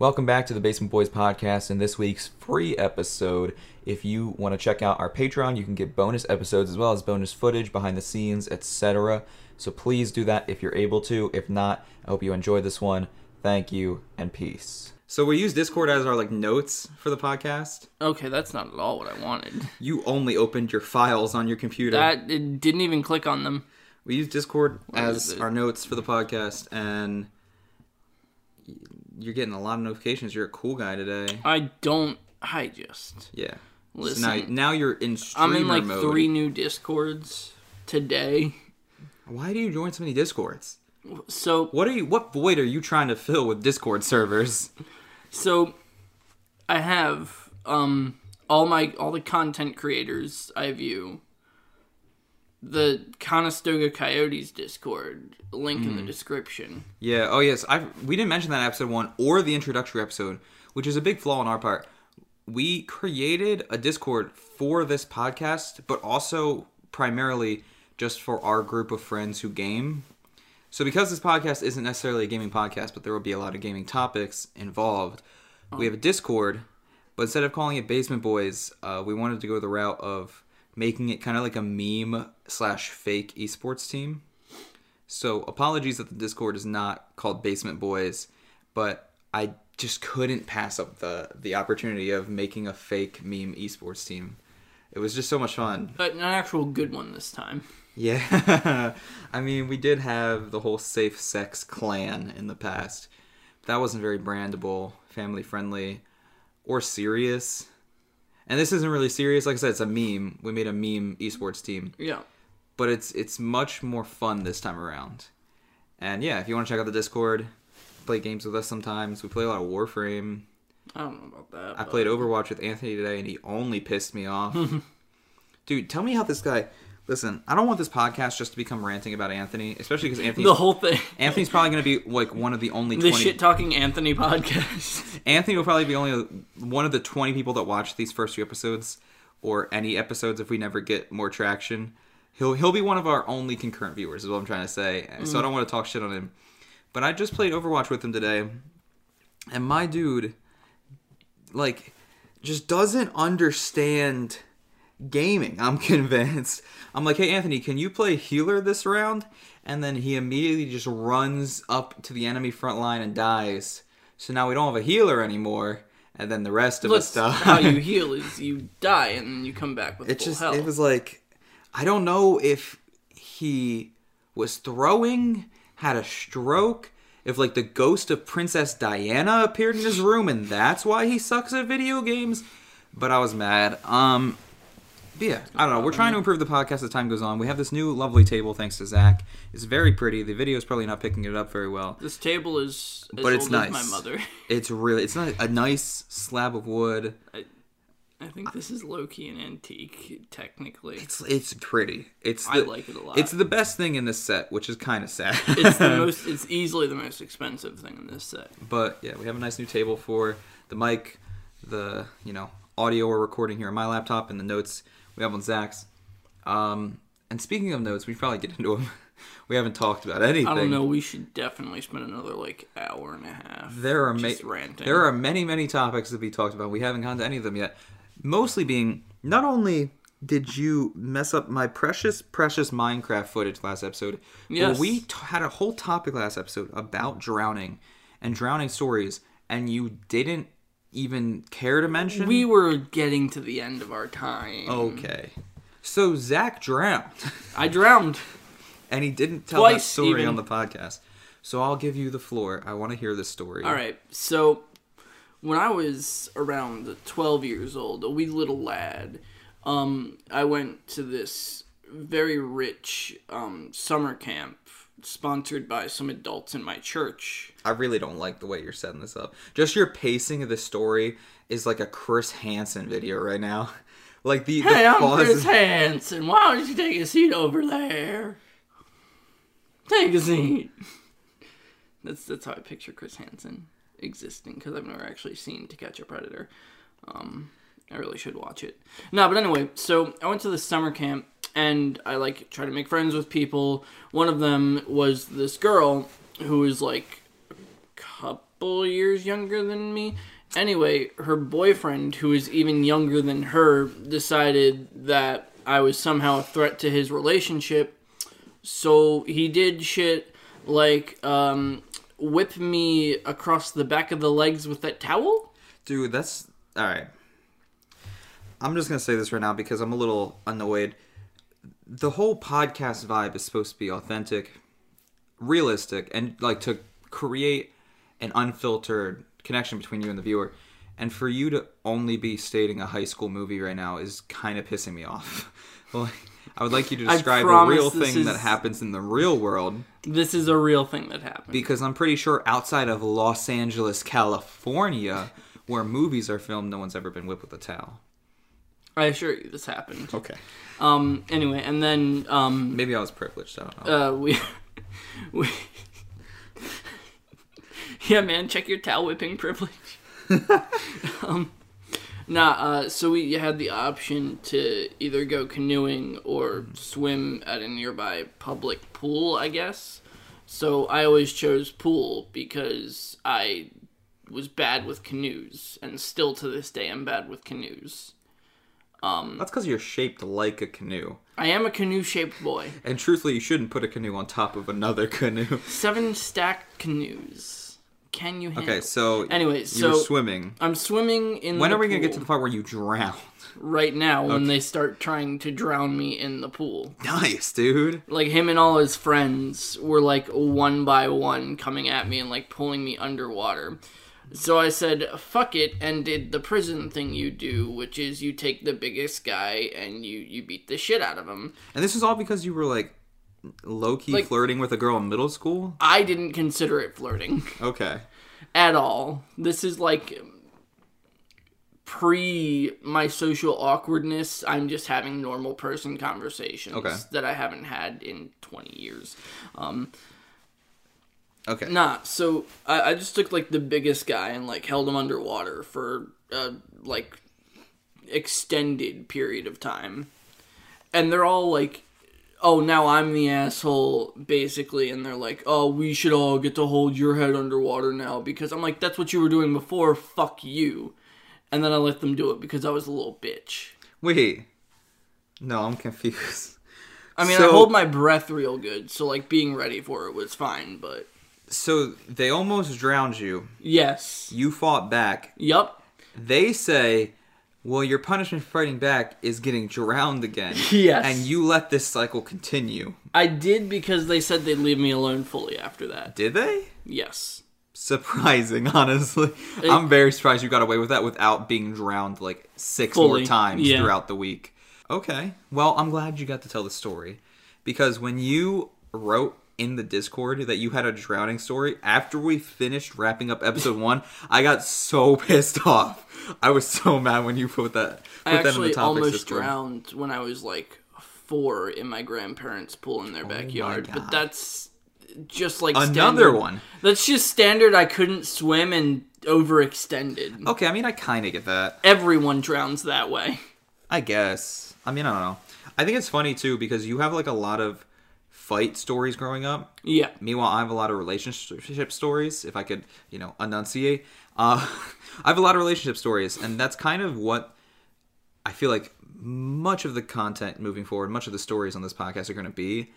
Welcome back to the Basement Boys podcast and this week's free episode. If you want to check out our Patreon, you can get bonus episodes as well as bonus footage, behind the scenes, etc. So please do that if you're able to. If not, I hope you enjoyed this one. Thank you and peace. So we use Discord as our like notes for the podcast. Okay, that's not at all what I wanted. You only opened your files on your computer. That it didn't even click on them. we use Discord What as our notes for the podcast and y- you're getting a lot of notifications. You're a cool guy today. I don't. I just. Yeah. Listen, so now, now you're in I'm in like mode. three new discords today. Why do you join so many discords? So What are you? What void are you trying to fill with Discord servers? so I have um all my all the content creators I view. The Conestoga Coyotes Discord link in the Mm. description. Yeah. Oh yes. I we didn't mention that episode one or the introductory episode, which is a big flaw on our part. We created a Discord for this podcast, but also primarily just for our group of friends who game. So because this podcast isn't necessarily a gaming podcast, but there will be a lot of gaming topics involved, we have a Discord. But instead of calling it Basement Boys, uh, we wanted to go the route of making it kind of like a meme slash fake esports team. So apologies that the Discord is not called Basement Boys, but I just couldn't pass up the the opportunity of making a fake meme esports team. It was just so much fun. But an actual good one this time. Yeah. I mean, we did have the whole safe sex clan in the past. That wasn't very brandable, family friendly, or serious. And this isn't really serious. Like I said, it's a meme. We made a meme esports team Yeah. but it's it's much more fun this time around. And yeah, if you want to check out the Discord, play games with us sometimes. We play a lot of Warframe. I don't know about that. I but- played Overwatch with Anthony today, and he only pissed me off. Dude, tell me how this guy. Listen, I don't want this podcast just to become ranting about Anthony, especially because Anthony. The whole thing. Anthony's probably going to be like one of the only the twenty. shit talking Anthony podcast. Anthony will probably be only one of the 20 people that watch these first few episodes or any episodes if we never get more traction. He'll he'll be one of our only concurrent viewers is what I'm trying to say. So I mm. don't want to talk shit on him. But I just played Overwatch with him today and my dude like just doesn't understand gaming. I'm convinced. I'm like, "Hey Anthony, can you play healer this round?" And then he immediately just runs up to the enemy front line and dies. So now we don't have a healer anymore, and then the rest of us Look, die. how you heal is you die and then you come back with it full just health. it was like I don't know if he was throwing, had a stroke, if like the ghost of Princess Diana appeared in his room and that's why he sucks at video games. But I was mad. Um but yeah, I don't know. We're trying to improve the podcast as time goes on. We have this new lovely table thanks to Zach. It's very pretty. The video is probably not picking it up very well. this table is as But it's old nice. as my mother. It's really it's not a nice slab of wood. I think this is low key an antique, technically. It's it's pretty. It's I the, like it a lot. It's the best thing in this set, which is kind of sad. It's the most. It's easily the most expensive thing in this set. But yeah, we have a nice new table for the mic, the you know audio we're recording here on my laptop, and the notes we have on Zach's. Um, and speaking of notes, we should probably get into them. we haven't talked about anything. I don't know. We should definitely spend another like hour and a half. There are ma- ranting. there are many many topics to be talked about. We haven't gone to any of them yet. Mostly being not only did you mess up my precious precious Minecraft footage last episode, Yes. but we t- had a whole topic last episode about drowning and drowning stories, and you didn't even care to mention. We were getting to the end of our time. okay. So Zach drowned, I drowned. and he didn't tell that story even. on the podcast. So I'll give you the floor. I want to hear the story. All right. So when I was around 12 years old, a wee little lad, um, I went to this very rich um, summer camp sponsored by some adults in my church. I really don't like the way you're setting this up. Just your pacing of the story is like a Chris Hansen video right now. Like the, the Hey, I'm pauses- Chris Hansen. Why don't you take a seat over there? Take a seat. That's that's how I picture Chris Hansen existing because I've never actually seen To Catch a Predator. Um, I really should watch it. No, but anyway, so I went to the summer camp and I like try to make friends with people. One of them was this girl who was like a couple couple years younger than me. Anyway, her boyfriend, who is even younger than her, decided that I was somehow a threat to his relationship. So he did shit like um, whip me across the back of the legs with that towel. Dude, that's all right. I'm just gonna say this right now because I'm a little annoyed. The whole podcast vibe is supposed to be authentic, realistic, and like to create an unfiltered connection between you and the viewer. And for you to only be stating a high school movie right now is kind of pissing me off. like, I would like you to describe a real thing that happens in the real world This is a real thing that happened. because I'm pretty sure outside of Los Angeles, California, where movies are filmed, no one's ever been whipped with a towel. I assure you, this happened. Okay. Um. Anyway, and then um. Maybe I was privileged. I don't know. Uh. We. we. yeah, man. Check your towel whipping privilege. um. Nah. Uh. So we had the option to either go canoeing or swim at a nearby public pool. I guess. So I always chose pool because I was bad with canoes, and still to this day I'm bad with canoes. Um, That's because you're shaped like a canoe. I am a canoe shaped boy. And truthfully, you shouldn't put a canoe on top of another canoe. Seven stacked canoes. Can you handle? Okay, so Anyway, you so- swimming. I'm swimming in. When the are we gonna get to the part where you drown? right now when they start trying to drown me in the pool? Nice, dude. Like him and all his friends were like one by one coming at me and like pulling me underwater. So I said, "Fuck it," and did the prison thing you do, which is you take the biggest guy and you you beat the shit out of him. And this is all because you were like low key Like- flirting with a girl in middle school. I didn't consider it flirting. Okay. at all. This is like pre my social awkwardness. I'm just having normal person conversations Okay. that I haven't had in 20 years. Um, Okay. nah, so I, I just took like the biggest guy and like held him underwater for uh, like extended period of time, and they're all like. Oh, now I'm the asshole, basically, and they're like, "Oh, we should all get to hold your head underwater now," because I'm like, "That's what you were doing before. Fuck you," and then I let them do it because I was a little bitch. Wait. No, I'm confused. I mean, So- I hold my breath real good, so like being ready for it was fine. But So they almost drowned you. yes, You fought back. yup, They say, well, your punishment for fighting back is getting drowned again. Yes. And you let this cycle continue. I did because they said they'd leave me alone fully after that. Did they? Yes. Surprising, honestly. It- I'm very surprised you got away with that without being drowned like six Fully, more times yeah. throughout the week. Okay. Well, I'm glad you got to tell the story. Because when you wrote in the Discord that you had a drowning story, after we finished wrapping up episode one, I got so pissed off. I was so mad when you put that put I that in actually almost Discord. drowned when I was like four in my grandparents' pool in their oh backyard, Oh but that's just like Another standard. one. That's just standard. I couldn't swim and overextended. Okay, I mean I kinda get that. Everyone drowns that way. I guess. I mean, I don't know. I think it's funny too because you have like a lot of fight stories growing up. Yeah. Meanwhile, I have a lot of relationship stories. If I could, you know, enunciate, uh, I have a lot of relationship stories, and that's kind of what I feel like much of the content moving forward, much of the stories on this podcast are going to be,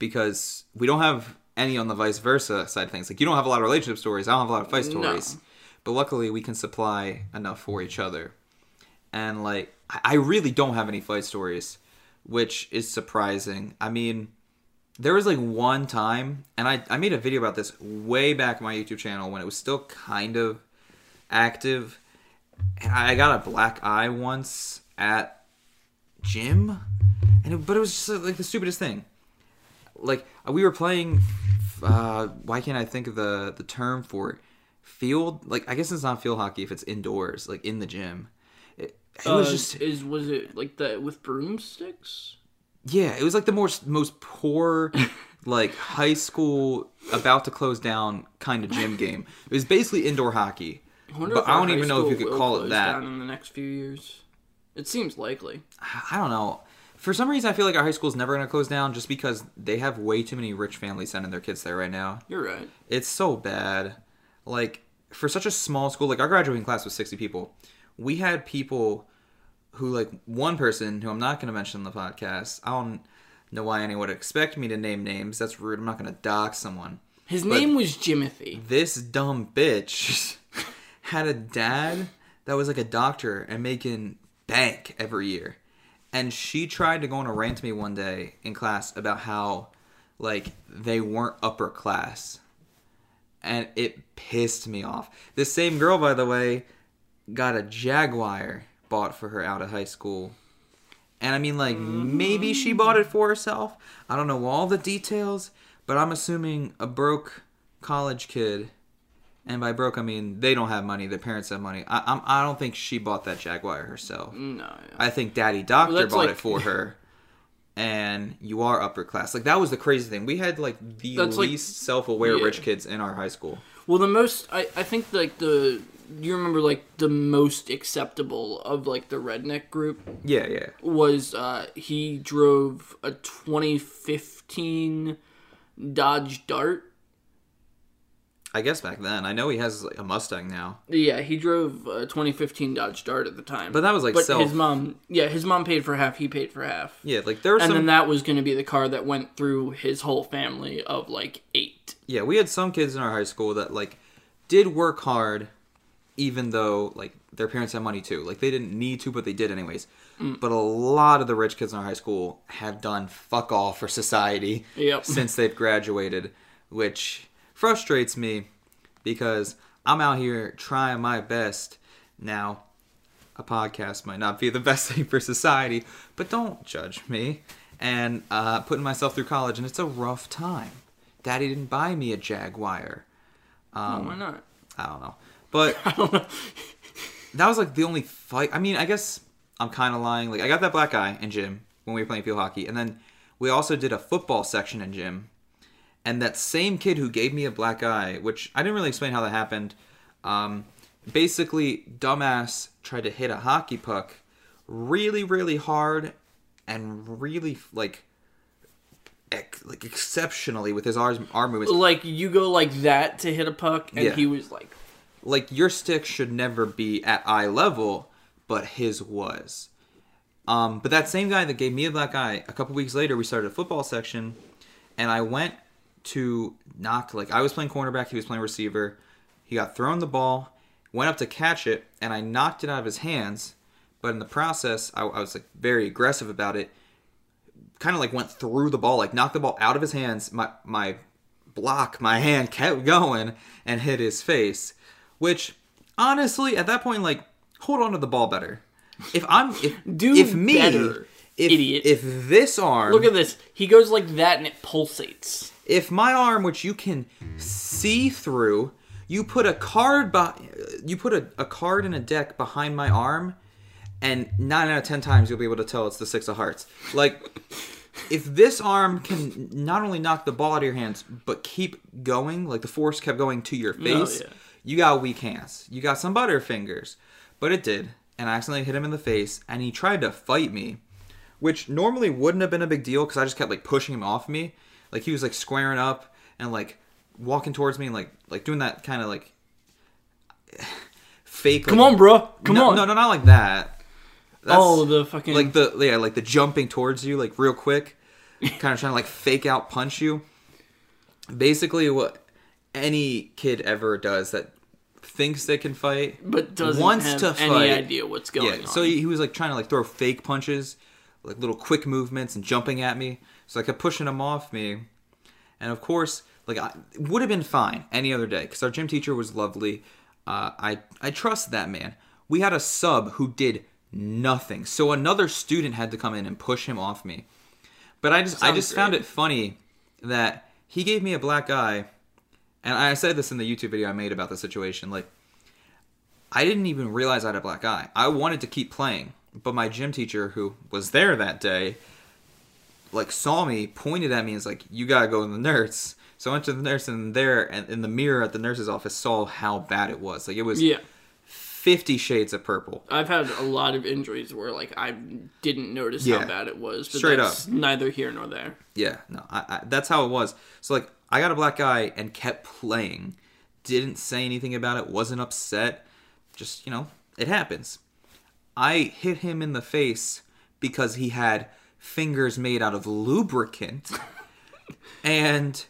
because we don't have any on the vice versa side of things. Like you don't have a lot of relationship stories, I don't have a lot of fight No. stories, but luckily we can supply enough for each other. And like, I really don't have any fight stories, which is surprising. I mean, there was like one time, and I, I made a video about this way back on my YouTube channel when it was still kind of active. And I got a black eye once at gym, and it, but it was just like the stupidest thing. Like we were playing, uh, why can't I think of the the term for it? Field, like I guess it's not field hockey if it's indoors, like in the gym. It, it was Uh, just is was it like that with broomsticks? Yeah, it was like the most most poor, like high school about to close down kind of gym game. It was basically indoor hockey, I but I don't even know if you could call it that. down in the next few years. It seems likely. I don't know. For some reason, I feel like our high school is never going to close down just because they have way too many rich families sending their kids there right now. You're right. It's so bad. Like for such a small school, like our graduating class was 60 people. We had people who, like, one person who I'm not going to mention in the podcast. I don't know why anyone would expect me to name names. That's rude. I'm not going to dox someone. His name was Jimothy. This dumb bitch had a dad that was like a doctor and making bank every year. And she tried to go on a rant to me one day in class about how like they weren't upper class. And it pissed me off. This same girl, by the way, got a Jaguar bought for her out of high school. And I mean, like, mm-hmm. maybe she bought it for herself. I don't know all the details, but I'm assuming a broke college kid, and by broke I mean they don't have money. Their parents have money. I I'm, I don't think she bought that Jaguar herself. No. I think Daddy Doctor that's bought like- it for her. And you are upper class. Like that was the crazy thing. We had like the That's like- least self-aware Yeah. rich kids in our high school. Well, the most I, I think like the you remember like the most acceptable of like the redneck group Yeah, yeah. was uh he drove a 2015 Dodge Dart. I guess back then. I know he has like, a Mustang now. Yeah, he drove a 2015 Dodge Dart at the time. But that was, like, but self- his mom. Yeah, his mom paid for half. He paid for half. Yeah, like there were And some then that was going to be the car that went through his whole family of like eight. Yeah, we had some kids in our high school that like did work hard, even though like their parents had money too. Like they didn't need to, but they did anyways. But a lot of the rich kids in our high school have done fuck all for society Yep. since they've graduated, which frustrates me because I'm out here trying my best. Now, a podcast might not be the best thing for society, but don't judge me. And uh, putting myself through college, and it's a rough time. Daddy didn't buy me a Jaguar. oh, why not? I don't know, but I don't know. that was like the only fight. I mean, I guess I'm kind of lying. Like I got that black guy in gym when we were playing field hockey, and then we also did a football section in gym. And that same kid who gave me a black eye, which I didn't really explain how that happened, um, basically dumbass tried to hit a hockey puck really, really hard and really like. Ex- like exceptionally with his arm, arm movements, Like you go like that to hit a puck, and Yeah. he was like, like your stick should never be at eye level, but his was. Um, but that same guy that gave me a black eye, a couple weeks later, we started a football section, and I went to knock. Like I was playing cornerback, he was playing receiver. He got thrown the ball, went up to catch it, and I knocked it out of his hands. But in the process, I, I was like very aggressive about it. Kind of like went through the ball, like knocked the ball out of his hands. My my block, my hand kept going and hit his face. Which honestly, at that point, like hold on to the ball better. If I'm if Do if me better, if, idiot. if this arm "Look at this." He goes like that, and it pulsates. if my arm which you can see through you put a card by you put a, a card in a deck behind my arm and nine out of ten times you'll be able to tell it's the six of hearts like if this arm can not only knock the ball out of your hands but keep going like the force kept going to your oh, face yeah. You got weak hands you got some butterfingers but it did and i accidentally hit him in the face and he tried to fight me which normally wouldn't have been a big deal because I just kept like pushing him off me. Like he was like squaring up and like walking towards me and like like doing that kind of like fake. Come like- on, bro. Come no, on. No, no, not like that. That's, oh, the fucking like the yeah like the jumping towards you like real quick, kind of trying to like fake out punch you. Basically, what any kid ever does that thinks they can fight but doesn't wants have to any fight. idea what's going Yeah, on. so he, he was like trying to like throw fake punches, like little quick movements and jumping at me. So I kept pushing him off me, and of course, like I it would have been fine any other day because our gym teacher was lovely. Uh, I I trust that man. We had a sub who did nothing, so another student had to come in and push him off me. But I just I Sounds just found it funny that he gave me a black eye, and I said this in the YouTube video I made about the situation. Like I didn't even realize I had a black eye. I wanted to keep playing, but my gym teacher, who was there that day, like saw me, pointed at me, and was like, "You gotta go to the nurse." So I went to the nurse, and there, and in the mirror at the nurse's office, saw how bad it was. Like it was yeah, Fifty Shades of Purple. I've had a lot of injuries where like I didn't notice Yeah. how bad it was. But Straight that's neither here nor there. Yeah, no, I, I, that's how it was. So like, I got a black eye and kept playing, didn't say anything about it, wasn't upset. Just, you know, it happens. I hit him in the face because he had fingers made out of lubricant. and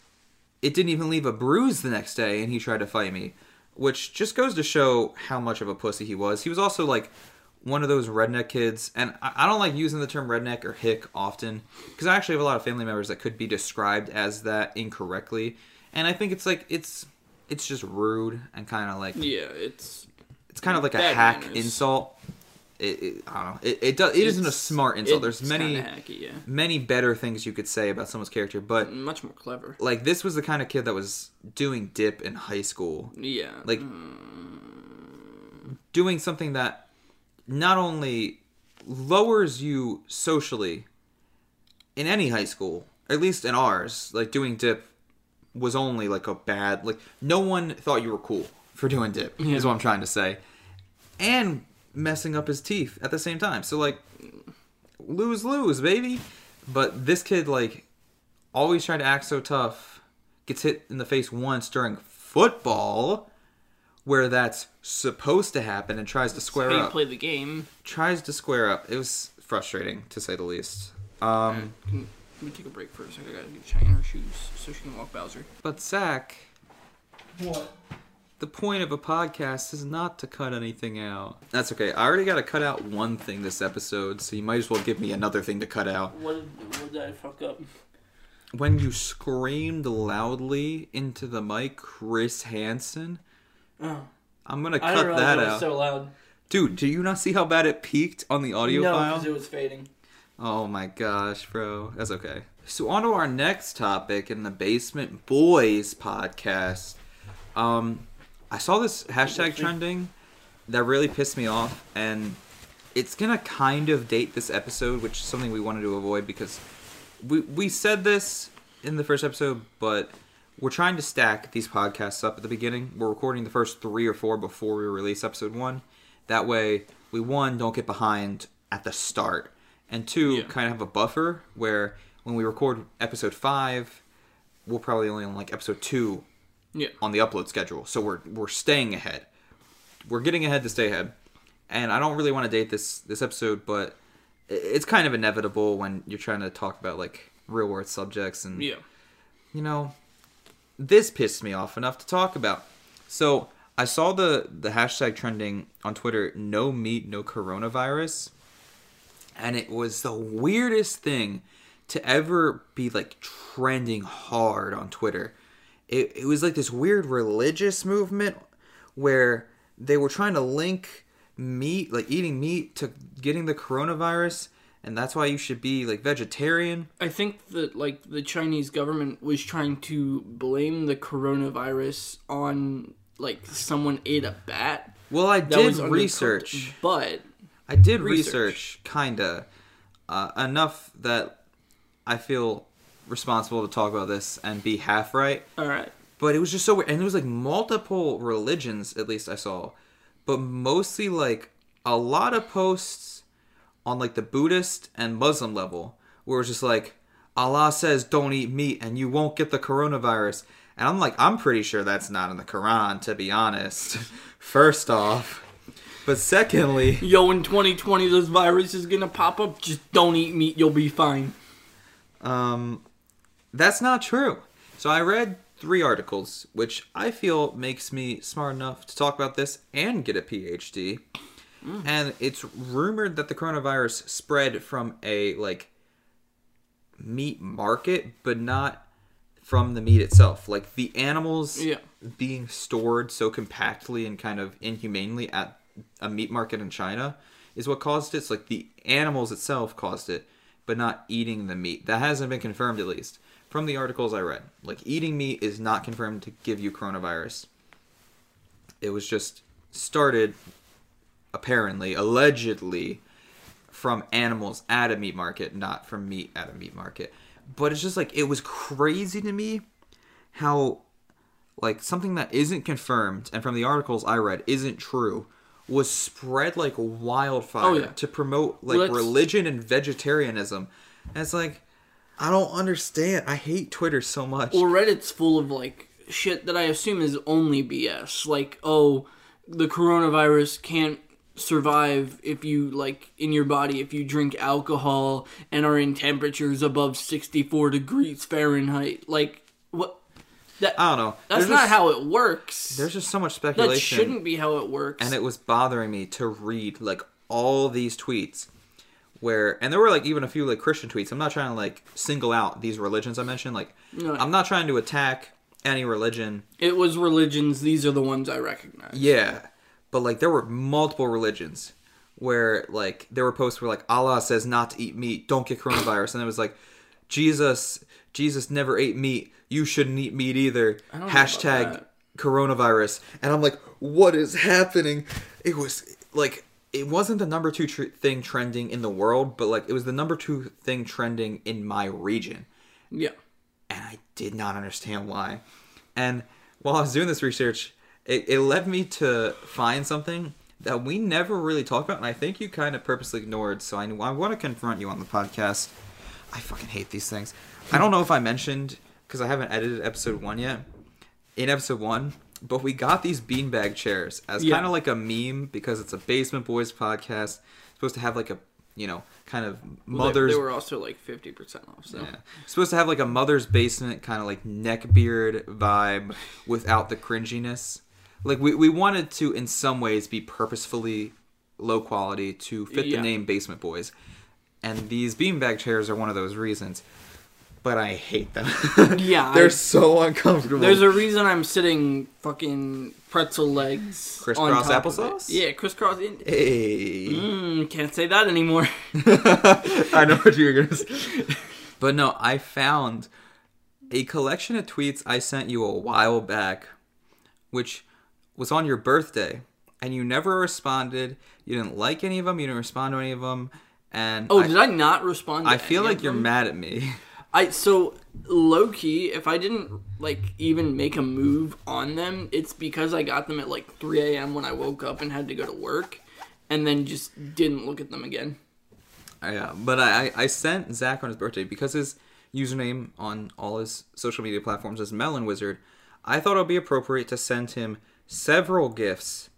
it didn't even leave a bruise the next day, and he tried to fight me. Which just goes to show how much of a pussy he was. He was also like one of those redneck kids, and I I don't like using the term redneck or hick often because I actually have a lot of family members that could be described as that incorrectly, and I think it's like it's it's just rude and kind of like Yeah, it's it's kind of like a hack manners. insult. It, it, I don't know. It it, does, it isn't a smart insult. There's many hacky, yeah. many better things you could say about someone's character, but Much more clever. like this was the kind of kid that was doing dip in high school Yeah. like mm. doing something that not only lowers you socially in any high school at least in ours like doing dip was only like a bad like no one thought you were cool for doing dip is what i'm trying to say. And messing up his teeth at the same time. So like lose lose baby. But this kid like always trying to act so tough gets hit in the face once during football where that's supposed to happen and tries to square How you up play the game. tries to square up it was frustrating to say the least um Can we take a break for a second? I gotta give Cheyenne her shoes so she can walk Bowser. but zach What? the point of a podcast is not to cut anything out that's okay i already got to cut out one thing this episode so you might as well give me another thing to cut out What did, what did I fuck up? when you screamed loudly into the mic chris hansen Oh, i'm gonna I cut didn't realize that it was out so loud. dude do you not see how bad it peaked on the audio no, file because it was fading. Oh my gosh, bro. That's okay. So on to our next topic in the Basement Boys podcast. Um I saw this hashtag trending that really pissed me off and it's gonna kind of date this episode, which is something we wanted to avoid because we we said this in the first episode, but we're trying to stack these podcasts up at the beginning. We're recording the first three or four before we release episode one. That way, we one don't get behind at the start, and two Yeah. kind of have a buffer where when we record episode five, we'll probably only on like episode two Yeah. on the upload schedule. So we're we're staying ahead. We're getting ahead to stay ahead. And I don't really want to date this this episode, but it's kind of inevitable when you're trying to talk about like real world subjects and Yeah. you know, this pissed me off enough to talk about. So I saw the the hashtag trending on Twitter, no meat, no coronavirus. And it was the weirdest thing to ever be like trending hard on Twitter. It, it was like this weird religious movement where they were trying to link meat, like eating meat, to getting the coronavirus, and that's why you should be like vegetarian. I think that like the Chinese government was trying to blame the coronavirus on like someone ate a bat. Well, I did research. but I did research. research, kinda, uh, enough that I feel responsible to talk about this and be half right. all right. But it was just so weird, and there was like multiple religions, at least I saw, but mostly like a lot of posts on like the Buddhist and Muslim level, where it's just like Allah says don't eat meat and you won't get the coronavirus, and I'm like I'm pretty sure that's not in the Quran to be honest. First off, but secondly. Yo, in 2020, this virus is gonna pop up. Just don't eat meat. You'll be fine. Um, that's not true. So I read three articles, which I feel makes me smart enough to talk about this and get a PhD. Mm. And it's rumored that the coronavirus spread from a like meat market, but not from the meat itself. Like the animals Yeah. being stored so compactly and kind of inhumanely at a meat market in China is what caused it. It's like the animals itself caused it, but not eating the meat. That hasn't been confirmed, at least from the articles I read. Like eating meat is not confirmed to give you coronavirus. It was just started, apparently, allegedly, from animals at a meat market, not from meat at a meat market. But it's just like it was crazy to me how like something that isn't confirmed and from the articles I read isn't true was spread like wildfire Oh, yeah. to promote like that's- religion and vegetarianism. And it's like I don't understand. I hate Twitter so much. Well, Reddit's full of like shit that I assume is only BS. Like, oh, the coronavirus can't survive if you like in your body if you drink alcohol and are in temperatures above 64 degrees Fahrenheit. Like what that I don't know. that's There's not just- how it works. There's just so much speculation. that shouldn't be how it works. and it was bothering me to read like all these tweets where and there were like even a few like christian tweets i'm not trying to like single out these religions i mentioned like No. i'm not trying to attack any religion it was religions. These are the ones I recognize. yeah but like there were multiple religions where like there were posts where like allah says not to eat meat don't get coronavirus and it was like jesus jesus never ate meat you shouldn't eat meat either don't know about hashtag coronavirus and i'm like what is happening it was like it wasn't the number two tr- thing trending in the world but like it was the number two thing trending in my region Yeah. and I did not understand why. And while I was doing this research, it, it led me to find something that we never really talked about, and I think you kind of purposely ignored. So I, I want to confront you on the podcast. I fucking hate these things. I don't know if I mentioned because I haven't edited episode one yet. In episode one, but we got these beanbag chairs as Yeah. kind of like a meme because it's a Basement Boys podcast. supposed to have like a you know kind of Well, they- mother's They, were also like 50% off. So. yeah. Supposed to have like a mother's basement kind of like neck beard vibe without the cringiness. Like we, we wanted to in some ways be purposefully low quality to fit Yeah. the name Basement Boys. And these beanbag chairs are one of those reasons. But I hate them. Yeah, They're I- so uncomfortable. There's a reason I'm sitting fucking pretzel legs. Crisscross applesauce? Yeah, crisscross. In- Hey. mm, can't say that anymore. I know what you were gonna say. But no, I found a collection of tweets I sent you a while back, which was on your birthday, and you never responded. You didn't like any of them. You didn't respond to any of them, and Oh, I, did I not respond? To I feel like you're mad at me. I so low key. If I didn't like even make a move on them, it's because I got them at like 3 a.m. when I woke up and had to go to work, and then just didn't look at them again. Uh, yeah, but I, I I sent Zach on his birthday because his username on all his social media platforms is Melon Wizard. I thought it would be appropriate to send him several gifts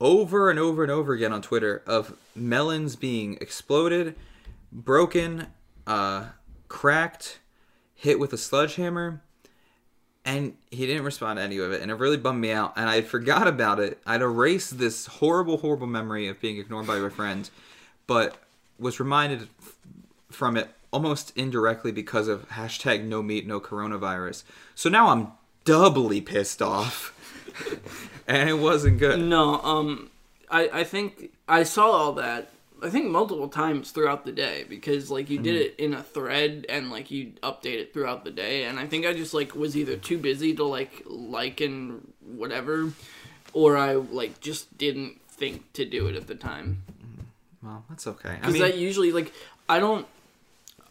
over and over and over again on Twitter of melons being exploded, broken, uh, cracked, hit with a sledgehammer, and he didn't respond to any of it, and it really bummed me out. And I forgot about it. I'd erased this horrible, horrible memory of being ignored by my friend, but was reminded from it almost indirectly because of hashtag no meat, no coronavirus. So now I'm doubly pissed off, and it wasn't good. No, um, I I think I saw all that. I think multiple times throughout the day because like you did Mm-hmm. it in a thread and like you update it throughout the day and I think I just like was either too busy to like like and whatever or I like just didn't think to do it at the time Well, that's okay. I because mean, that usually like I don't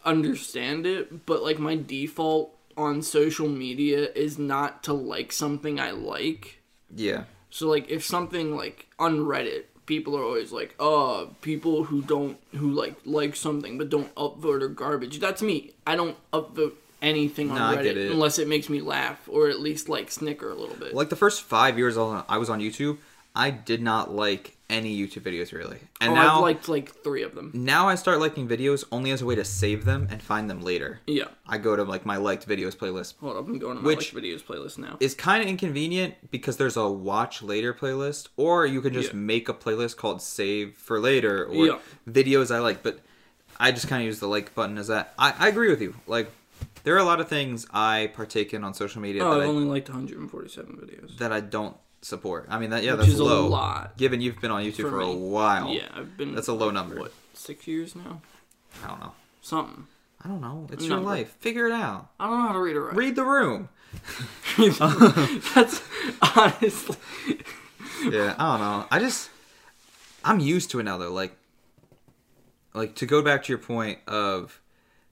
understand it but like my default on social media is not to like something I like yeah. so like if something like on Reddit, people are always like, "Oh, people who don't who like like something but don't upvote are garbage." That's me. I don't upvote anything on No, Reddit it. unless it makes me laugh or at least like snicker a little bit. Like the first five years on- I was on YouTube, I did not like any YouTube videos really, and oh, now I've liked like three of them. now I start liking videos only as a way to save them and find them later. Yeah. I go to like my liked videos playlist. Hold up, I'm going to my Which- like videos playlist now. It's kind of inconvenient because there's a watch later playlist, or you can just Yeah. make a playlist called save for later or Yeah. videos I like. But I just kind of use the like button as that. I, I agree with you. Like there are a lot of things I partake in on social media Oh, that, I've I, only liked 147 videos. that I don't support. I mean that yeah, Which that's is a low. lot Given you've been on YouTube for for, a while. Yeah, I've been. That's a low number. What six years now? I don't know. Something. I don't know. It's Number. your life. Figure it out. I don't know how to read or write. Read the room. That's honestly. yeah, I don't know. I just I'm used to it now though. Like like to go back to your point of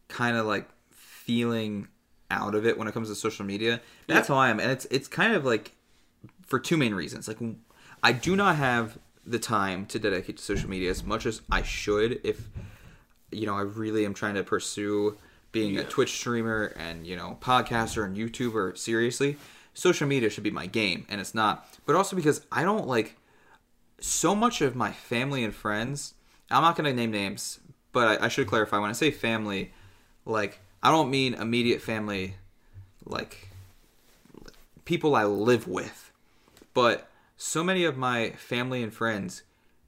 kind of like feeling out of it when it comes to social media. That's Yeah. how I am, and it's it's kind of like for two main reasons. Like I do not have the time to dedicate to social media as much as I should if you know I really am trying to pursue being a Twitch streamer and you know podcaster and YouTuber seriously. social media should be my game, and it's not. But also because I don't like so much of my family and friends. I'm not gonna name names, but I, I should clarify when I say family, like I don't mean immediate family, like people I live with, but so many of my family and friends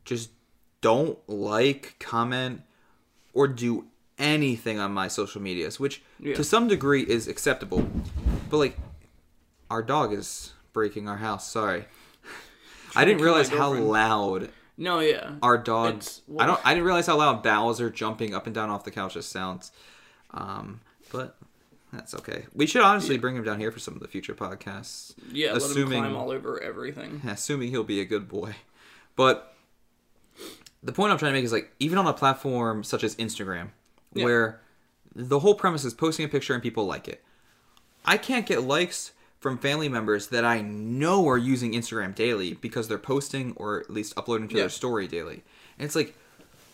just don't like, comment, or do anything on my social medias, which Yeah. to some degree is acceptable. But like, our dog is breaking our house. Sorry, I didn't realize how loud No, yeah. our dogs. I don't. I didn't realize how loud Bowser jumping up and down off the couch just sounds. Um, but that's okay. We should honestly bring him down here for some of the future podcasts. yeah, assuming- let him climb all over everything. assuming he'll be a good boy. But the point I'm trying to make is like even on a platform such as Instagram, Yeah. where the whole premise is posting a picture and people like it. I can't get likes from family members that I know are using Instagram daily because they're posting or at least uploading to Yeah. their story daily. And it's like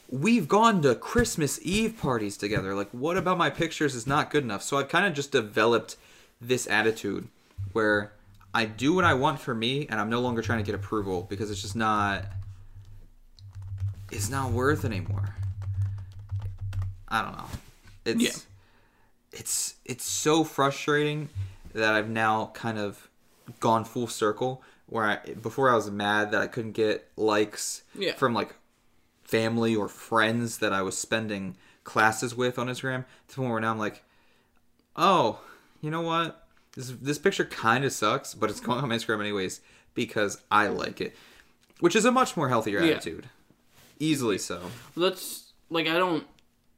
we've gone to Christmas Eve parties together. Like what about my pictures is not good enough? So I've kind of just developed this attitude where I do what I want for me and I'm no longer trying to get approval because it's just not it's not worth anymore. I don't know. It's Yeah. it's it's so frustrating that I've now kind of gone full circle where I before I was mad that I couldn't get likes Yeah. from like family or friends that I was spending classes with on Instagram to the point where now I'm like, oh, you know what? This this picture kind of sucks, but it's going on my Instagram anyways because I like it, which is a much more healthier Yeah. attitude, easily so. That's like I don't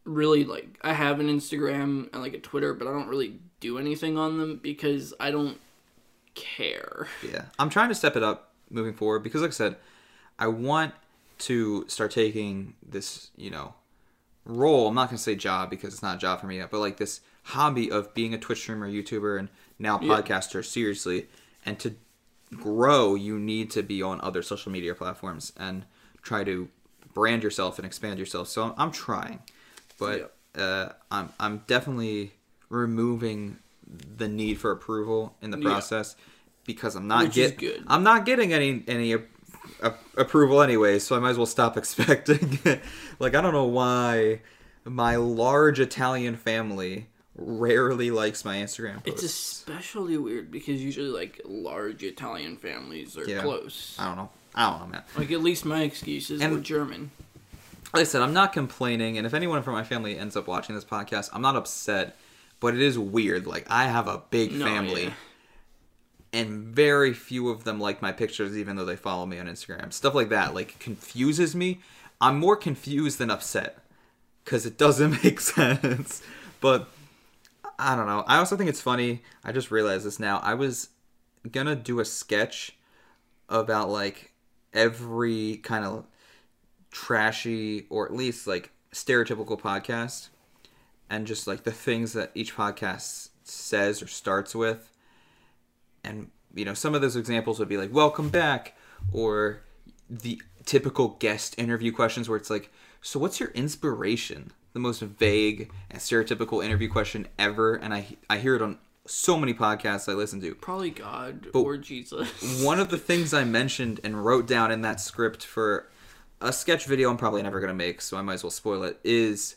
really like I have an Instagram and like a Twitter, but I don't really do anything on them because I don't care. Yeah, I'm trying to step it up moving forward because, like I said, I want to start taking this, you know, role. I'm not gonna say job because it's not a job for me yet, but like this hobby of being a Twitch streamer, YouTuber, and now Yeah. podcaster seriously. And to grow, you need to be on other social media platforms and try to brand yourself and expand yourself. So I'm, I'm trying, but uh, I'm I'm definitely removing the need for approval in the Yeah. process because I'm not Which is get good. I'm not getting any any a, approval anyway, so I might as well stop expecting. like I don't know why my large Italian family rarely likes my Instagram It's especially weird because usually like large Italian families are Yeah. close. I don't know. I don't know, man. Like at least my excuses And- we're German. Like I said, I'm not complaining, and if anyone from my family ends up watching this podcast, I'm not upset. But it is weird. Like I have a big No, family, yeah. And very few of them like my pictures, even though they follow me on Instagram. Stuff like that like confuses me. I'm more confused than upset because it doesn't make sense. But I don't know. I also think it's funny. I just realized this now. I was gonna do a sketch about like every kind of trashy or at least like stereotypical podcast and just like the things that each podcast says or starts with and you know some of those examples would be like welcome back or the typical guest interview questions where it's like so what's your inspiration the most vague and stereotypical interview question ever and i i hear it on so many podcasts i listen to Probably God But- or Jesus. one of the things I mentioned and wrote down in that script for a sketch video I'm probably never gonna make, so I might as well spoil it, is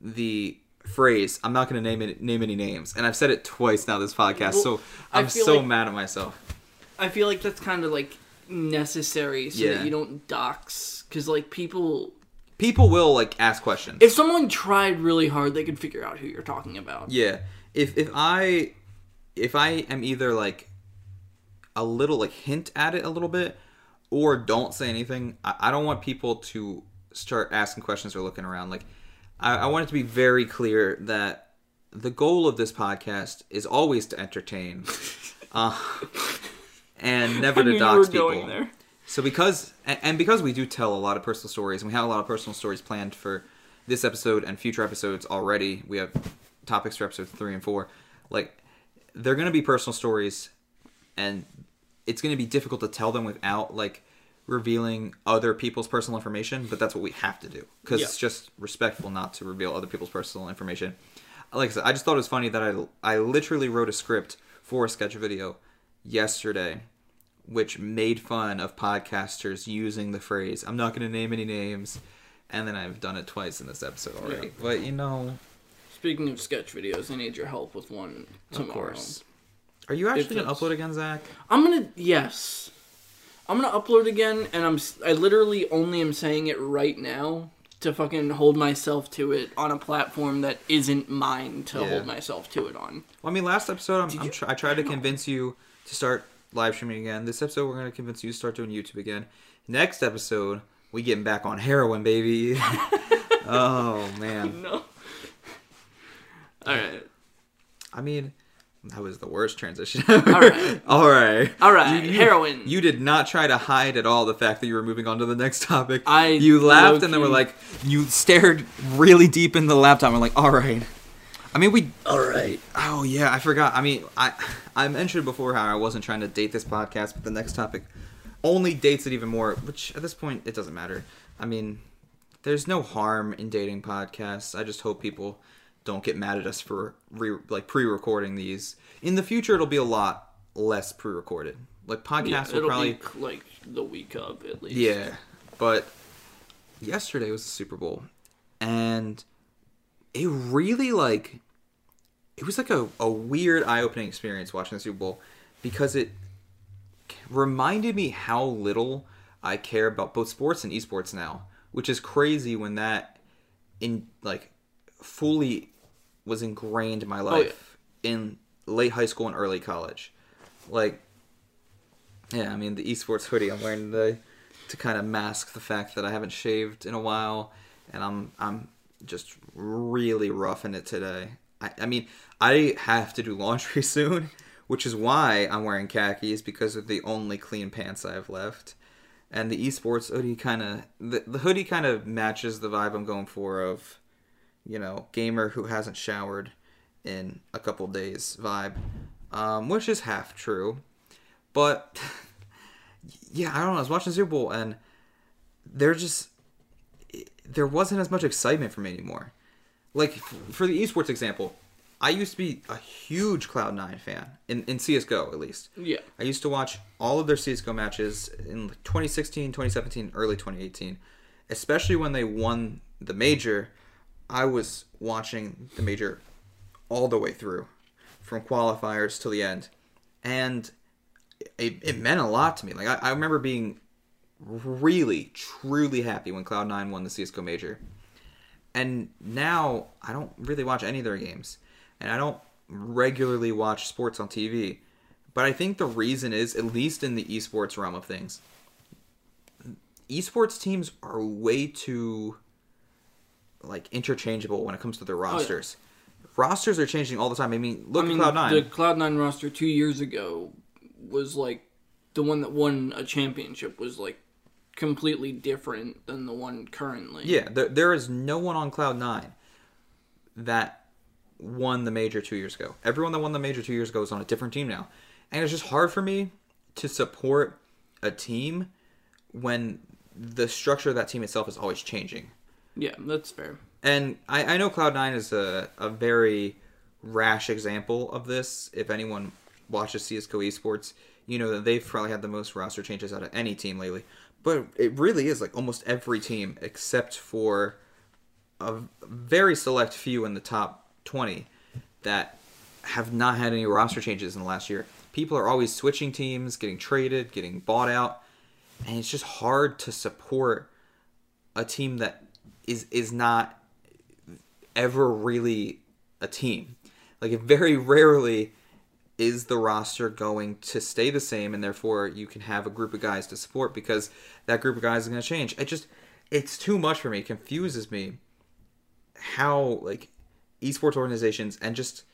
the phrase I'm not gonna name it name any names. And I've said it twice now this podcast, so Well, I I'm so like- mad at myself. I feel like that's kind of like necessary so Yeah. that you don't dox because like people People will like ask questions. if someone tried really hard they could figure out who you're talking about Yeah. If if I if I am either like a little like hint at it a little bit or don't say anything, I, I don't want people to start asking questions or looking around. Like I, I want it to be very clear that the goal of this podcast is always to entertain. uh, and never to dox people. going there. So because and, and because we do tell a lot of personal stories, and we have a lot of personal stories planned for this episode and future episodes already. We have topics for episodes three and four. Like they're gonna be personal stories, and it's gonna be difficult to tell them without like revealing other people's personal information. But that's what we have to do because Yeah. it's just respectful not to reveal other people's personal information. Like I said, I just thought it was funny that I I literally wrote a script for a sketch video yesterday which made fun of podcasters using the phrase I'm not going to name any names and then I've done it twice in this episode already. Yeah. But you know, Speaking of sketch videos, I need your help with one tomorrow. of course. Are you actually going to upload again, Zach? I'm gonna yes, I'm gonna upload again, and I'm I literally only am saying it right now to fucking hold myself to it on a platform that isn't mine to Yeah. hold myself to it on. Well, I mean, last episode I'm, I'm try- I tried to convince you to start live streaming again. This episode we're going to convince you to start doing YouTube again. Next episode we getting back on heroin, baby. oh man. No. All right. I mean, that was the worst transition. All right. all right, All right. Heroin. You did not try to hide at all the fact that you were moving on to the next topic. I you laughed and then were like, you stared really deep in the laptop and were like, all right. I mean, we All right. Oh yeah, I forgot. I mean, I I mentioned before how I wasn't trying to date this podcast, but the next topic only dates it even more. Which at this point it doesn't matter. I mean, there's no harm in dating podcasts. I just hope people don't get mad at us for re, like pre-recording these. In the future, it'll be a lot less pre-recorded. Like podcasts Yeah, will probably like the week of at least. yeah, but yesterday was the Super Bowl, and it really like it was like a, a weird eye-opening experience watching the Super Bowl because it reminded me how little I care about both sports and esports now, which is crazy when that in like fully was ingrained in my oh, life in late high school and early college. Like yeah, I mean the esports hoodie I'm wearing today to kind of mask the fact that I haven't shaved in a while and I'm I'm just really roughing it today. I, I mean, I have to do laundry soon, which is why I'm wearing khakis because of the only clean pants I have left. And the esports hoodie kind of the, the hoodie kind of matches the vibe I'm going for of, you know, gamer who hasn't showered in a couple days vibe, um, which is half true. But yeah, I don't know. I was watching the Super Bowl and there just there wasn't as much excitement for me anymore. Like for the esports example, I used to be a huge Cloud9 fan in in CS:GO at least. Yeah. I used to watch all of their CS:GO matches in 2016, 2017, early 2018, especially when they won the major. I was watching the major all the way through, from qualifiers till the end, and it, it meant a lot to me. Like I, I remember being really, truly happy when Cloud9 won the CS:GO major, and now I don't really watch any of their games, and I don't regularly watch sports on TV. But I think the reason is, at least in the esports realm of things, esports teams are way too like interchangeable when it comes to their oh, rosters. Rosters are changing all the time. I mean, look I mean, at Cloud9. the Cloud9 roster two years ago was like the one that won a championship was like completely different than the one currently. Yeah, there, there is no one on Cloud9 that won the major two years ago. Everyone that won the major two years ago is on a different team now, and it's just hard for me to support a team when the structure of that team itself is always changing. Yeah, that's fair. And I, I know Cloud9 is a, a very rash example of this. If anyone watches CS:GO esports, you know that they've probably had the most roster changes out of any team lately. But it really is like almost every team except for a very select few in the top 20 that have not had any roster changes in the last year. People are always switching teams, getting traded, getting bought out, and it's just hard to support a team that is is not ever really a team. Like very rarely is the roster going to stay the same and therefore you can have a group of guys to support because that group of guys is going to change. It just it's too much for me. It confuses me how like esports organizations and just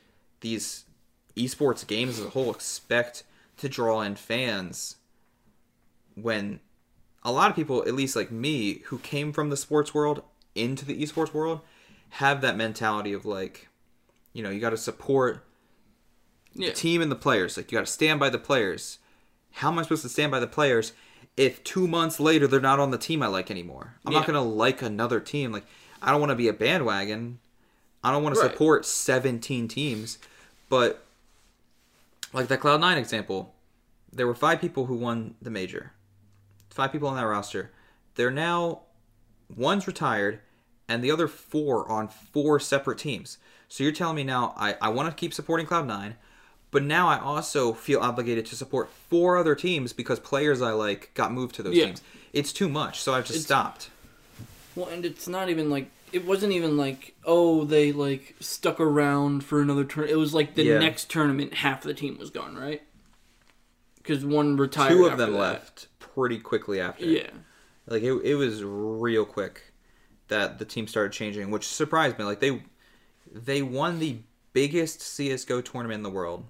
these esports games as a whole expect to draw in fans when a lot of people, at least like me, who came from the sports world into the esports world, have that mentality of like, you know, you got to support Yeah. the team and the players. Like, you got to stand by the players. How am I supposed to stand by the players if two months later they're not on the team I like anymore? I'm not going to like another team. Like, I don't want to be a bandwagon. I don't want to support 17 teams. But, like that Cloud9 example, there were five people who won the major. Five people on that roster. They're now one's retired, and the other four on four separate teams. So you're telling me now I, I want to keep supporting Cloud9, but now I also feel obligated to support four other teams because players I like got moved to those Yeah. teams. It's too much, so I've just It's- stopped. Well, and it's not even like it wasn't even like oh they like stuck around for another turn. It was like the Yeah. next tournament, half the team was gone, right? Because one retired. Two of them that. left pretty quickly after. Yeah, Like it, it was real quick that the team started changing, which surprised me. Like they they won the biggest CS:GO tournament in the world,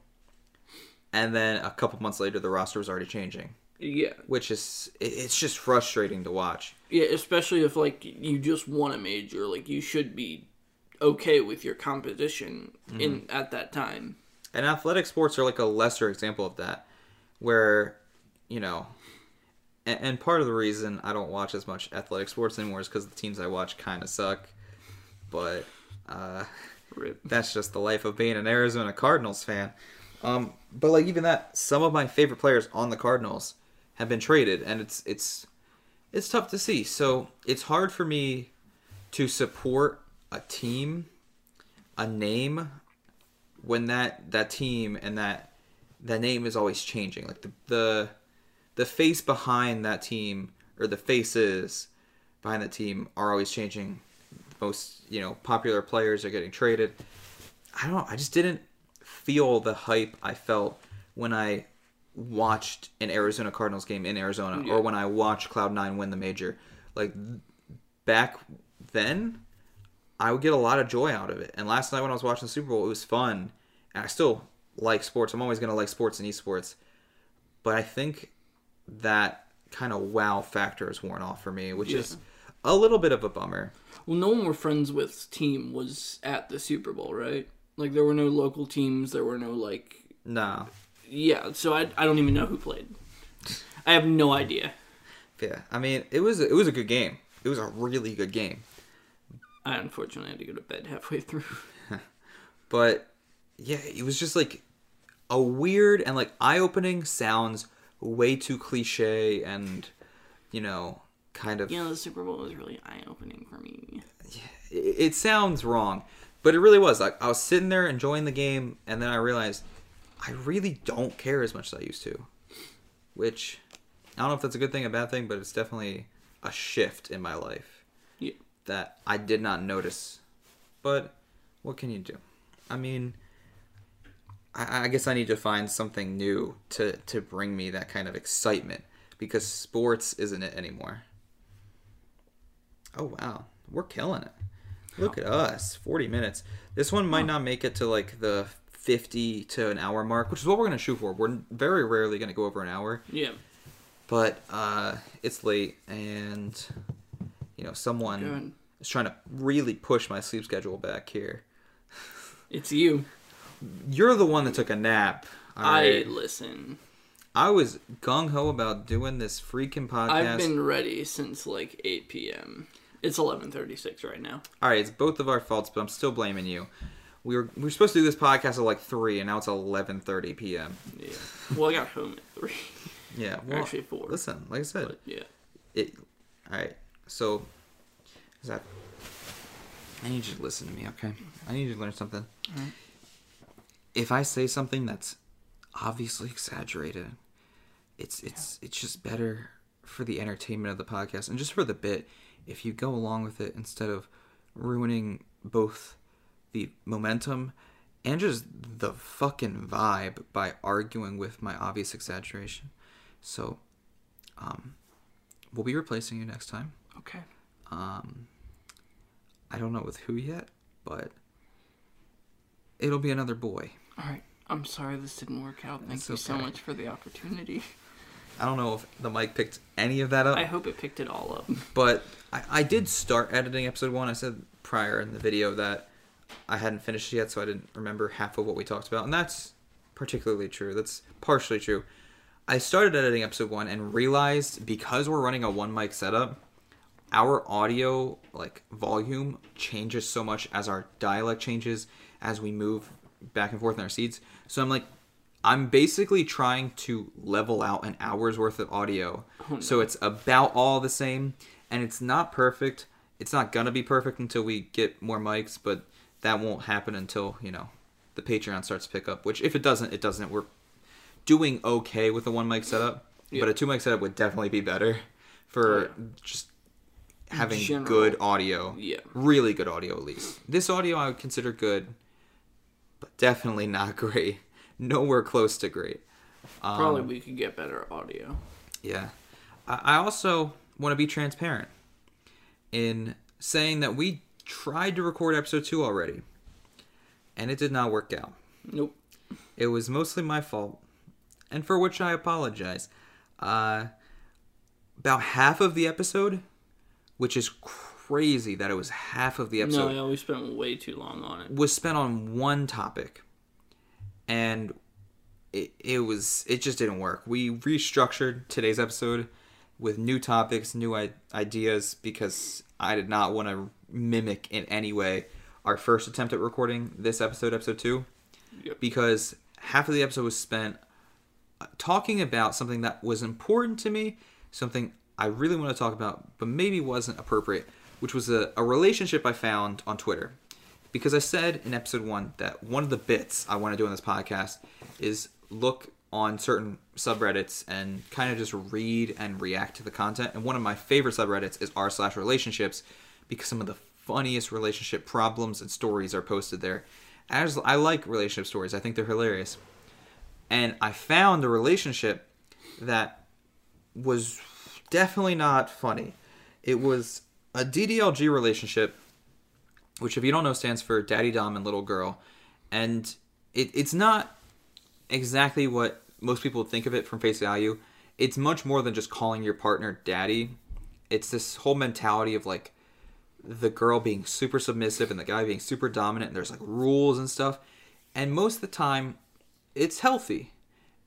and then a couple months later, the roster was already changing, yeah, which is it- it's just frustrating to watch. yeah. Especially if like you just won a major, like you should be okay with your competition in Mm-hmm. at that time. And athletic sports are like a lesser example of that, where you know. And, and part of the reason I don't watch as much athletic sports anymore is because the teams I watch kind of suck. But uh, that's just the life of being an Arizona Cardinals fan. Um, but like even that, some of my favorite players on the Cardinals have been traded, and it's it's it's tough to see. So it's hard for me to support a team, a name, when that that team and that that name is always changing. Like the the the face behind that team or the faces behind that team are always changing. Most you know popular players are getting traded. I don't. I just didn't feel the hype I felt when I watched an Arizona Cardinals game in Arizona Yeah. or when I watched Cloud9 win the major. Like back then, I would get a lot of joy out of it. And last night when I was watching the Super Bowl, it was fun. And I still like sports. I'm always going to like sports and esports. But I think that kind of wow factor is worn off for me, which Yeah. is a little bit of a bummer. Well, no one we're friends with's team was at the Super Bowl, right? Like there were no local teams. There were no like Nah. yeah. So I I don't even know who played. I have no idea. Yeah. I mean, it was it was a good game. It was a really good game. I unfortunately had to go to bed halfway through. But yeah, it was just like a weird and like eye-opening sounds way too cliche and you know, kind of Yeah, the Super Bowl was really eye opening for me. it, it sounds wrong, but it really was. Like I was sitting there enjoying the game, and then I realized I really don't care as much as I used to. Which I don't know if that's a good thing, or a bad thing, but it's definitely a shift in my life Yeah. that I did not notice. But what can you do? I mean, I, I guess I need to find something new to to bring me that kind of excitement because sports isn't it anymore. Oh wow, we're killing it. Look at us, 40 minutes. This one might not make it to like the 50 to an hour mark, which is what we're going to shoot for. We're very rarely going to go over an hour, Yeah. but uh it's late and you know, someone is trying to really push my sleep schedule back here. It's you. You're the one that took a nap. all I listen. I was gung ho about doing this freaking podcast. I've been ready since like 8 p.m. It's 11:36 right now. All right, it's both of our faults, but I'm still blaming you. We were we were supposed to do this podcast at like three, and now it's 11:30 p.m. Yeah. Well, I got home at three. Yeah, Actually, four. Listen, like I said, But yeah. it. All right, so is that? I need you to listen to me, okay? I need you to learn something. If I say something that's obviously exaggerated, it's it's it's just better for the entertainment of the podcast and just for the bit if you go along with it instead of ruining both the momentum and just the fucking vibe by arguing with my obvious exaggeration. So, um, we'll be replacing you next time. Okay. Um, I don't know with who yet, but it'll be another boy. All right. I'm sorry this didn't work out. Thank you so much for the opportunity. I don't know if the mic picked any of that up, I hope it picked it all up. but I, I did start editing episode one. I said prior in the video that I hadn't finished yet, so I didn't remember half of what we talked about, and that's particularly true. That's partially true. I started editing episode one and realized because we're running a one mic setup, our audio like volume changes so much as our dialect changes as we move back and forth in our seats. So I'm like, I'm basically trying to level out an hour's worth of audio. Oh, so it's about all the same and it's not perfect. It's not going to be perfect until we get more mics, but that won't happen until, you know, the Patreon starts to pick up, which if it doesn't, it doesn't. We're doing okay with the one mic setup, Yeah. but a two mic setup would definitely be better for Oh, just having General. good audio. Yeah. Really good audio at least. This audio I would consider good, definitely not great. Nowhere close to great. Um, Probably we could get better audio. Yeah. I I also want to be transparent in saying that we tried to record episode two already, and it did not work out. Nope. It was mostly my fault, and for which I apologize. Uh, about half of the episode, which is crazy that it was half of the episode, No, yeah, we spent way too long on it. was spent on one topic, and it, it was it just didn't work. We restructured today's episode with new topics, new I- ideas because I did not want to mimic in any way our first attempt at recording this episode, episode two, Yep. because half of the episode was spent uh, talking about something that was important to me, something I really want to talk about, but maybe wasn't appropriate, which was a, a relationship I found on Twitter. Because I said in episode one that one of the bits I want to do on this podcast is look on certain subreddits and kind of just read and react to the content. And one of my favorite subreddits is r slash relationships because some of the funniest relationship problems and stories are posted there. As I like relationship stories, I think they're hilarious and I found a relationship that was definitely not funny. It was a DDLG relationship, which, if you don't know, stands for Daddy Dom and Little Girl, and it, it's not exactly what most people think of it from face value. It's much more than just calling your partner daddy. It's this whole mentality of like the girl being super submissive and the guy being super dominant and there's like rules and stuff. And most of the time it's healthy.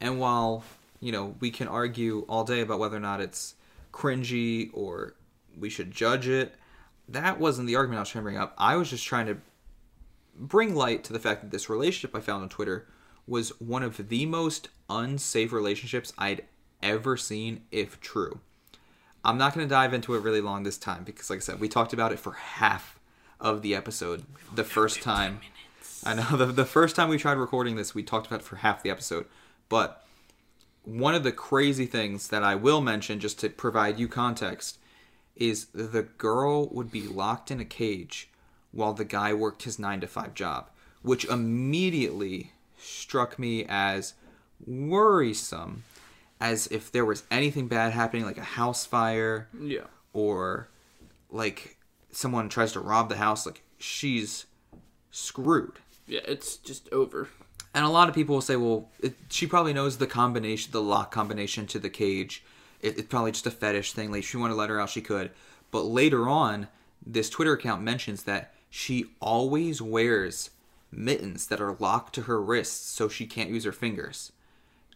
And while, you know, we can argue all day about whether or not it's cringy or we should judge it, that wasn't the argument I was trying to bring up. I was just trying to bring light to the fact that this relationship I found on Twitter was one of the most unsafe relationships I'd ever seen, if true. I'm not going to dive into it really long this time because, like I said, we talked about it for half of the episode the first time. I know the, the first time we tried recording this, we talked about it for half the episode. But one of the crazy things that I will mention, just to provide you context, is the girl would be locked in a cage while the guy worked his nine to five job, which immediately struck me as worrisome, as if there was anything bad happening, like a house fire Yeah. or like someone tries to rob the house, like she's screwed. Yeah, it's just over. And a lot of people will say, well, it, she probably knows the combination, the lock combination to the cage. It, it's probably just a fetish thing. Like, she wanted to let her out, she could. But later on, this Twitter account mentions that she always wears mittens that are locked to her wrists so she can't use her fingers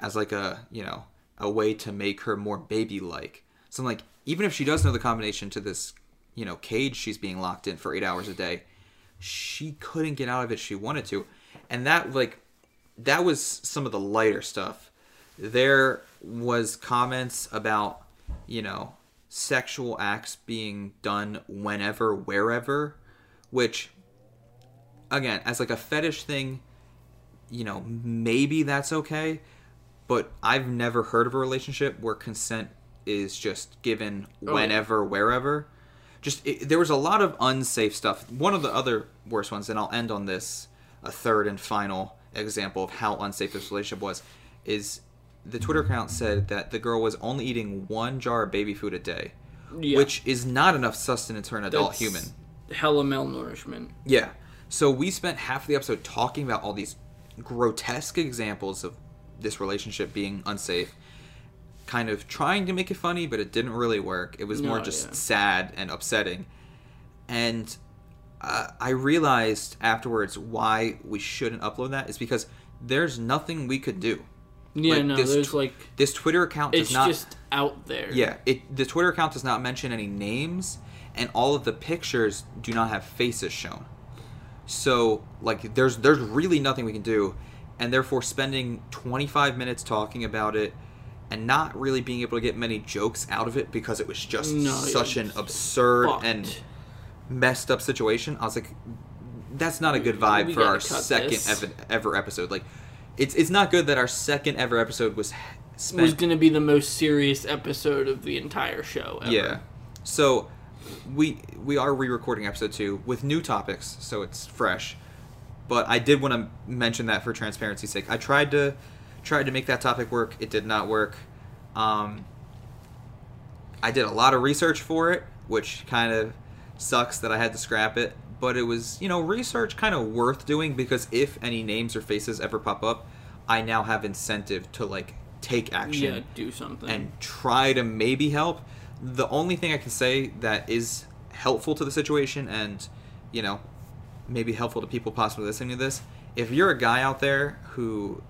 as like a, you know, a way to make her more baby-like. So I'm like, even if she does know the combination to this, you know, cage she's being locked in for eight hours a day, she couldn't get out of it she wanted to. And that, like, that was some of the lighter stuff. There was comments about, you know, sexual acts being done whenever, wherever, which, again, as like a fetish thing, you know, maybe that's okay, but I've never heard of a relationship where consent is just given Oh. whenever, wherever. Just it, there was a lot of unsafe stuff. One of the other worst ones, and I'll end on this, a third and final example of how unsafe this relationship was, is the Twitter account said that the girl was only eating one jar of baby food a day, Yeah. which is not enough sustenance for an adult That's human. Hella malnourishment. Yeah. So we spent half the episode talking about all these grotesque examples of this relationship being unsafe, kind of trying to make it funny, but it didn't really work. It was more just yeah. sad and upsetting. And uh, I realized afterwards why we shouldn't upload that is because there's nothing we could do. Yeah, Like, no, this there's tw- like This Twitter account does it's not just out there. yeah, it the Twitter account does not mention any names, and all of the pictures do not have faces shown. So like, there's there's really nothing we can do, and therefore spending 25 minutes talking about it and not really being able to get many jokes out of it because it was just No, such an absurd fucked. and messed up situation. I was like, that's not a good vibe we for our second ever, ever episode. Like, it's it's not good that our second ever episode was spent. was going to be the most serious episode of the entire show. Ever. yeah. So we we are re-recording episode two with new topics, so it's fresh. But I did want to mention that for transparency's sake. I tried to tried to make that topic work. It did not work. Um, I did a lot of research for it, which kind of sucks that I had to scrap it. But it was, you know, research kind of worth doing because if any names or faces ever pop up, I now have incentive to like take action Yeah, do something. and try to maybe help. The only thing I can say that is helpful to the situation and, you know, maybe helpful to people possibly listening to this, if you're a guy out there who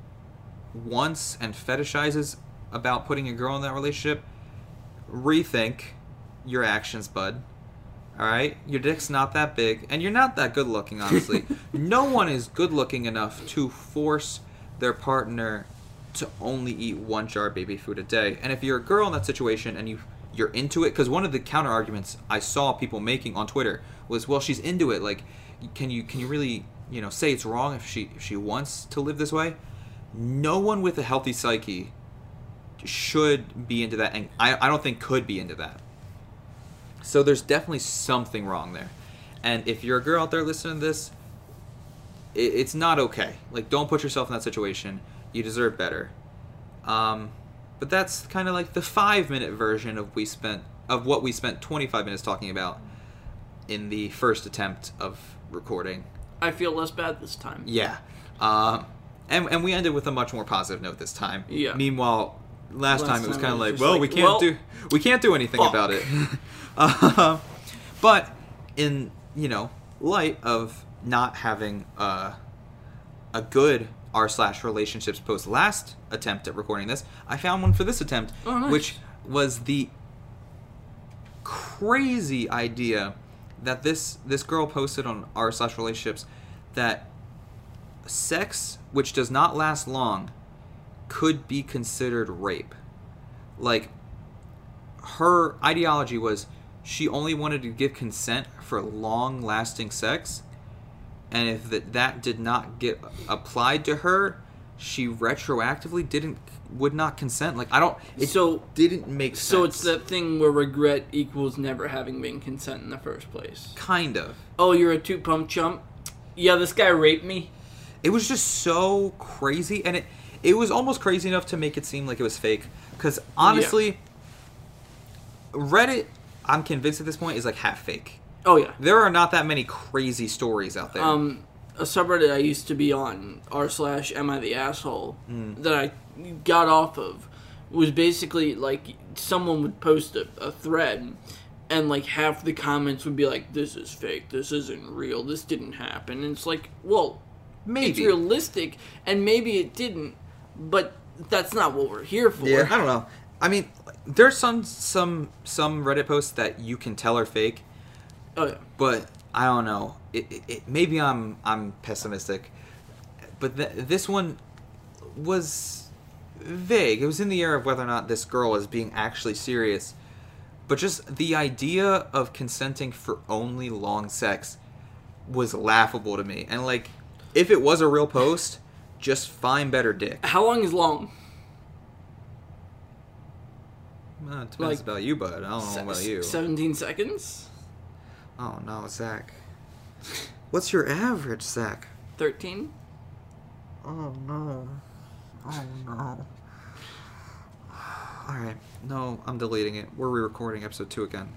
wants and fetishizes about putting a girl in that relationship, rethink your actions, bud. All right, your dick's not that big, and you're not that good looking. Honestly, no one is good looking enough to force their partner to only eat one jar of baby food a day. And if you're a girl in that situation and you you're into it, because one of the counter arguments I saw people making on Twitter was, "Well, she's into it. Like, can you can you really you know say it's wrong if she if she wants to live this way?" No one with a healthy psyche should be into that, and I, I don't think could be into that. So there's definitely something wrong there. And if you're a girl out there listening to this, it, it's not okay. Like, don't put yourself in that situation. You deserve better. Um, but that's kind of like the five minute version of we spent of what we spent 25 minutes talking about in the first attempt of recording. I feel less bad this time. Yeah. Um, and, and we ended with a much more positive note this time. Yeah. Meanwhile, last, Last time it was kind of like, well, like, we can't well, do we can't do anything fuck. about it. uh, but in you know light of not having uh, a good r slash relationships post last attempt at recording this, I found one for this attempt, Oh, nice. which was the crazy idea that this this girl posted on r slash relationships that sex which does not last long could be considered rape like her ideology was she only wanted to give consent for long lasting sex and if that, that did not get applied to her she retroactively didn't would not consent like i don't it So- didn't make sense So it's that thing where regret equals never having been consent in the first place. kind of Oh, you're a two pump chump. Yeah, this guy raped me. it was just so crazy and it it was almost crazy enough to make it seem like it was fake. Because honestly reddit i'm convinced at this point is like half fake. Oh yeah. there are not that many crazy stories out there. Um, a subreddit I used to be on r slash am I the asshole Hmm. that I got off of was basically like someone would post a, a thread and like half the comments would be like this is fake. This isn't real. This didn't happen. And it's like well maybe it's maybe. realistic and maybe it didn't but that's not what we're here for yeah i don't know i mean there's some some some reddit posts that you can tell are fake oh yeah but I don't know. It, it, it, maybe I'm I'm pessimistic, but th- this one was vague. It was in the air of whether or not this girl is being actually serious. But just the idea of consenting for only long sex was laughable to me. And like, if it was a real post, just find better dick. how long is long Well, it depends Like, about you, bud. I don't know about you. 17 seconds Oh no, Zach. What's your average, Zach? 13 Oh no. Oh no. Alright. No, I'm deleting it. We're re recording episode 2 again.